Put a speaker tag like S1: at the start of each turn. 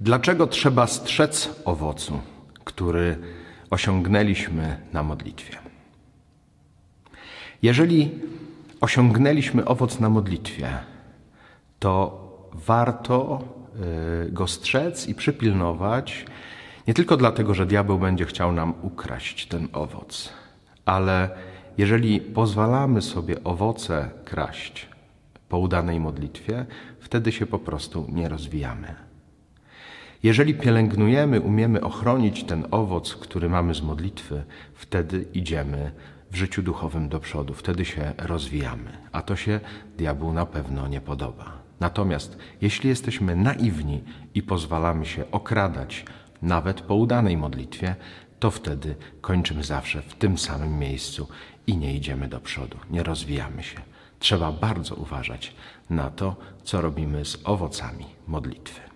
S1: Dlaczego trzeba strzec owocu, który osiągnęliśmy na modlitwie? Jeżeli osiągnęliśmy owoc na modlitwie, to warto y, go strzec i przypilnować, nie tylko dlatego, że diabeł będzie chciał nam ukraść ten owoc, ale jeżeli pozwalamy sobie owoce kraść po udanej modlitwie, wtedy się po prostu nie rozwijamy. Jeżeli pielęgnujemy, umiemy ochronić ten owoc, który mamy z modlitwy, wtedy idziemy w życiu duchowym do przodu, wtedy się rozwijamy, a to się diabłu na pewno nie podoba. Natomiast jeśli jesteśmy naiwni i pozwalamy się okradać nawet po udanej modlitwie, to wtedy kończymy zawsze w tym samym miejscu i nie idziemy do przodu, nie rozwijamy się. Trzeba bardzo uważać na to, co robimy z owocami modlitwy.